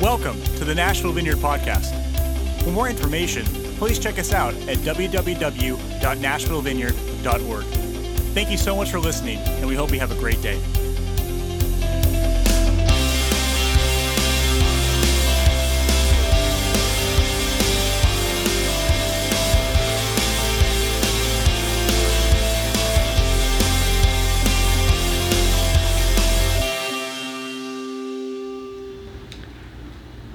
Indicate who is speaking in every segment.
Speaker 1: Welcome to the Nashville Vineyard Podcast. For more information, please check us out at www.nashvillevineyard.org. Thank you so much for listening, and we hope you have a great day.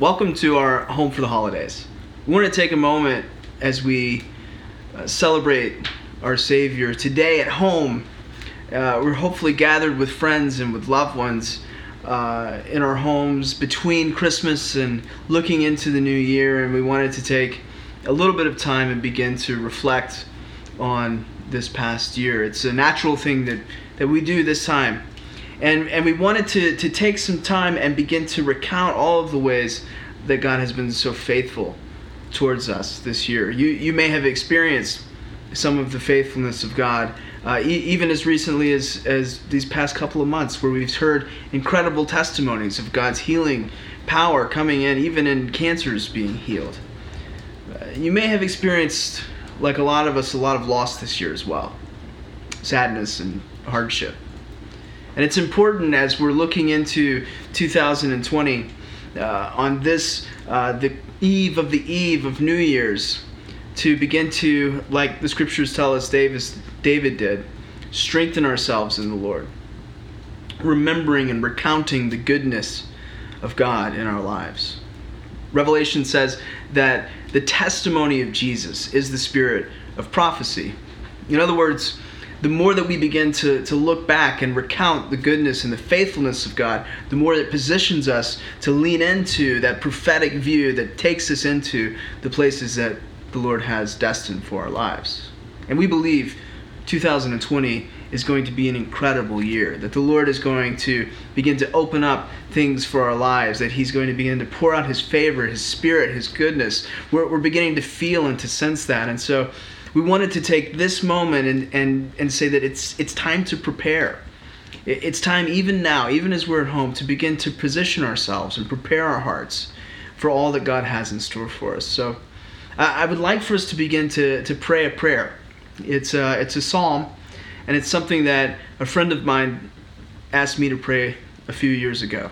Speaker 2: Welcome to our home for the holidays. We want to take a moment as we uh, celebrate our Savior today at home. Uh, we're hopefully gathered with friends and with loved ones uh, in our homes between Christmas and looking into the new year, and we wanted to take a little bit of time and begin to reflect on this past year. It's a natural thing that, that we do this time and, and we wanted to, to take some time and begin to recount all of the ways that God has been so faithful towards us this year. You, you may have experienced some of the faithfulness of God, uh, e- even as recently as, as these past couple of months, where we've heard incredible testimonies of God's healing power coming in, even in cancers being healed. Uh, you may have experienced, like a lot of us, a lot of loss this year as well sadness and hardship. And it's important as we're looking into 2020 uh, on this, uh, the eve of the eve of New Year's, to begin to, like the scriptures tell us David, David did, strengthen ourselves in the Lord, remembering and recounting the goodness of God in our lives. Revelation says that the testimony of Jesus is the spirit of prophecy. In other words, the more that we begin to, to look back and recount the goodness and the faithfulness of God, the more it positions us to lean into that prophetic view that takes us into the places that the Lord has destined for our lives. And we believe 2020 is going to be an incredible year, that the Lord is going to begin to open up things for our lives, that He's going to begin to pour out His favor, His Spirit, His goodness. We're, we're beginning to feel and to sense that. And so, we wanted to take this moment and, and, and say that it's, it's time to prepare. It's time, even now, even as we're at home, to begin to position ourselves and prepare our hearts for all that God has in store for us. So I would like for us to begin to, to pray a prayer. It's a, it's a psalm, and it's something that a friend of mine asked me to pray a few years ago.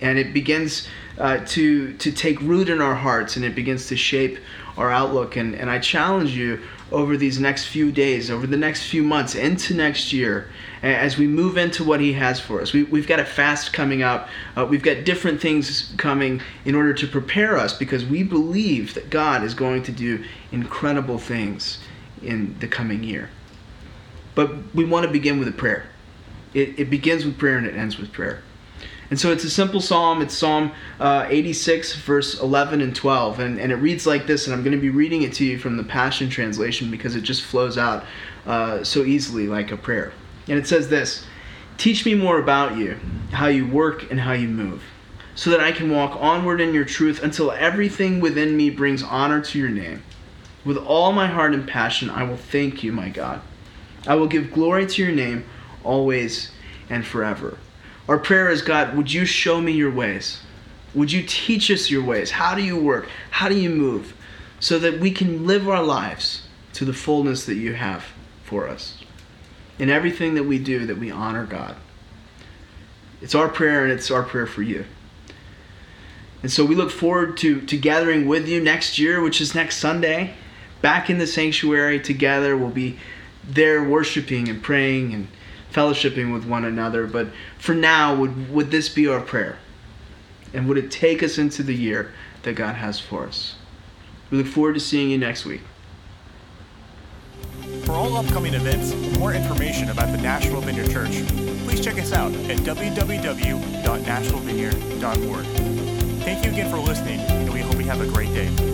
Speaker 2: And it begins uh, to, to take root in our hearts and it begins to shape our outlook. And, and I challenge you over these next few days, over the next few months, into next year, as we move into what He has for us. We, have got a fast coming up. Uh, we've got different things coming in order to prepare us because we believe that God is going to do incredible things in the coming year. But we want to begin with a prayer. It, it begins with prayer and it ends with prayer. And so it's a simple psalm. It's Psalm uh, 86, verse 11 and 12. And, and it reads like this, and I'm going to be reading it to you from the Passion Translation because it just flows out uh, so easily like a prayer. And it says this Teach me more about you, how you work and how you move, so that I can walk onward in your truth until everything within me brings honor to your name. With all my heart and passion, I will thank you, my God. I will give glory to your name always and forever. Our prayer is God, would you show me your ways? Would you teach us your ways? How do you work? How do you move? So that we can live our lives to the fullness that you have for us. In everything that we do, that we honor God. It's our prayer and it's our prayer for you. And so we look forward to, to gathering with you next year, which is next Sunday, back in the sanctuary together. We'll be there worshiping and praying and fellowshipping with one another. But for now, would, would this be our prayer? And would it take us into the year that God has for us? We look forward to seeing you next week.
Speaker 1: For all upcoming events more information about the Nashville Vineyard Church, please check us out at www.nashvillevineyard.org. Thank you again for listening, and we hope you have a great day.